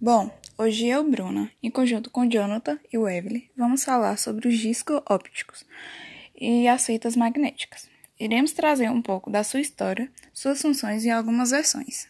Bom, hoje eu, Bruna, em conjunto com Jonathan e o Evelyn, vamos falar sobre os discos ópticos e as fitas magnéticas. Iremos trazer um pouco da sua história, suas funções e algumas versões.